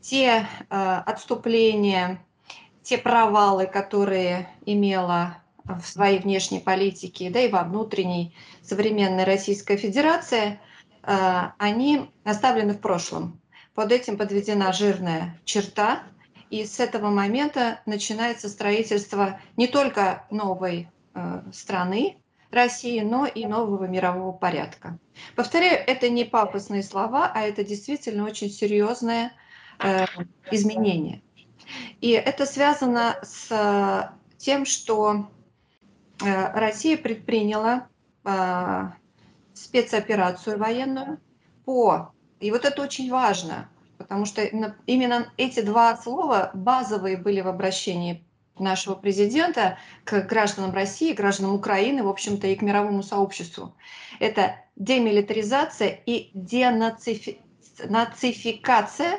те отступления, те провалы, которые имела в своей внешней политике, да и во внутренней современной Российская Федерация, они оставлены в прошлом. Под этим подведена жирная черта, и с этого момента начинается строительство не только новой э, страны России, но и нового мирового порядка. Повторяю, это не пафосные слова, а это действительно очень серьезное э, изменение. И это связано с тем, что э, Россия предприняла э, спецоперацию военную по, и вот это очень важно, потому что именно эти два слова базовые были в обращении нашего президента к гражданам России, гражданам Украины, в общем-то, и к мировому сообществу. Это демилитаризация и денацификация э,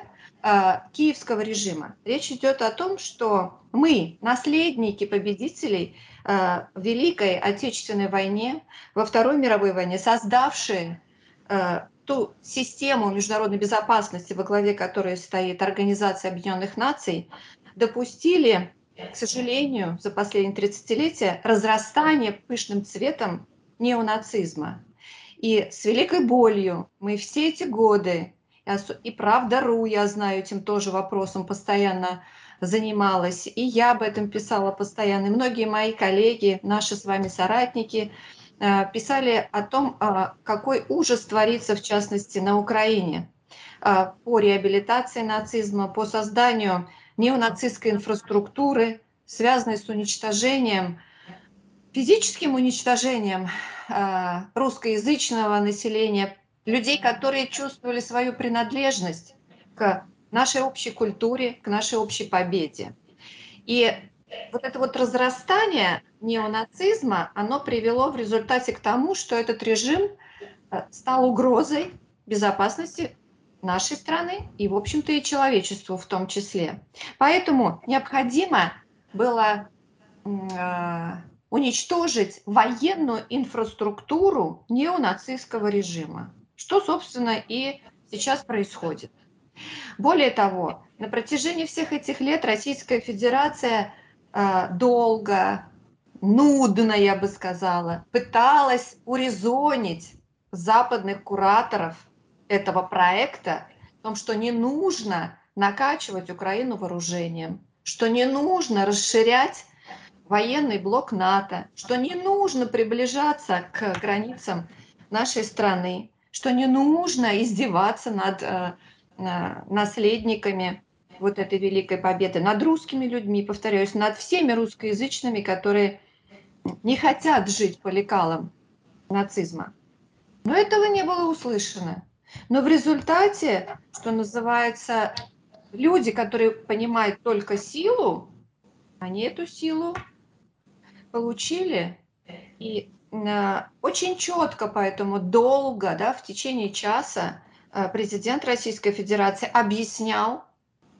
киевского режима. Речь идет о том, что мы, наследники победителей э, в Великой Отечественной войне, во Второй мировой войне, создавшие э, ту систему международной безопасности, во главе которой стоит Организация Объединенных Наций, допустили, к сожалению, за последние 30-летия разрастание пышным цветом неонацизма. И с великой болью мы все эти годы, и правда.ру, я знаю, этим тоже вопросом постоянно занималась, и я об этом писала постоянно, и многие мои коллеги, наши с вами соратники – Э, писали о том, а, какой ужас творится, в частности, на Украине а, по реабилитации нацизма, по созданию неонацистской инфраструктуры, связанной с уничтожением, физическим уничтожением а, русскоязычного населения, людей, которые чувствовали свою принадлежность к нашей общей культуре, к нашей общей победе. И вот это вот разрастание неонацизма, оно привело в результате к тому, что этот режим э, стал угрозой безопасности нашей страны и, в общем-то, и человечеству в том числе. Поэтому необходимо было э, уничтожить военную инфраструктуру неонацистского режима, что, собственно, и сейчас происходит. Более того, на протяжении всех этих лет Российская Федерация э, долго, нудно, я бы сказала, пыталась урезонить западных кураторов этого проекта в том, что не нужно накачивать Украину вооружением, что не нужно расширять военный блок НАТО, что не нужно приближаться к границам нашей страны, что не нужно издеваться над э, наследниками вот этой великой победы, над русскими людьми, повторяюсь, над всеми русскоязычными, которые не хотят жить по лекалам нацизма. Но этого не было услышано. Но в результате, что называется, люди, которые понимают только силу, они эту силу получили. И очень четко, поэтому долго, да, в течение часа э, президент Российской Федерации объяснял,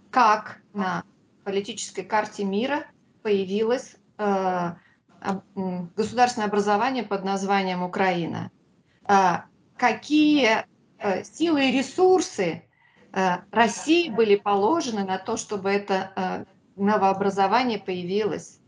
как на политической карте мира появилась э, государственное образование под названием Украина. Какие э, силы и ресурсы э, России были положены на то, чтобы это э, новообразование появилось.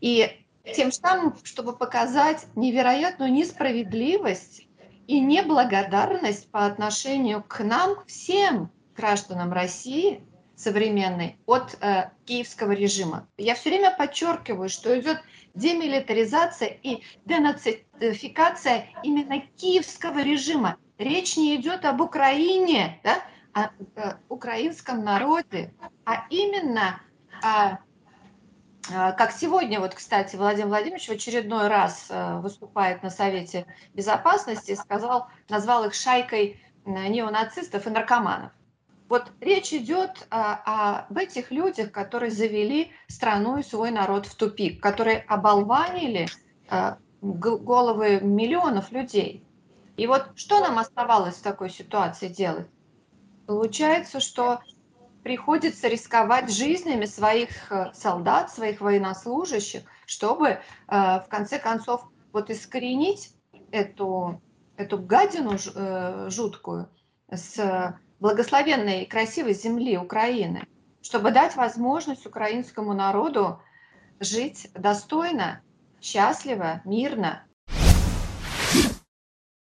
И тем самым, чтобы показать невероятную несправедливость и неблагодарность по отношению к нам, всем гражданам России современной, от э, киевского режима. Я все время подчеркиваю, что идет демилитаризация и денацификация именно киевского режима. Речь не идет об Украине, да, о, о украинском народе, а именно о, как сегодня, вот, кстати, Владимир Владимирович в очередной раз э, выступает на Совете Безопасности, сказал, назвал их шайкой э, неонацистов и наркоманов. Вот речь идет а, об этих людях, которые завели страну и свой народ в тупик, которые оболванили а, головы миллионов людей. И вот что нам оставалось в такой ситуации делать? Получается, что приходится рисковать жизнями своих э, солдат, своих военнослужащих, чтобы э, в конце концов вот искоренить эту, эту гадину э, жуткую с благословенной и красивой земли Украины, чтобы дать возможность украинскому народу жить достойно, счастливо, мирно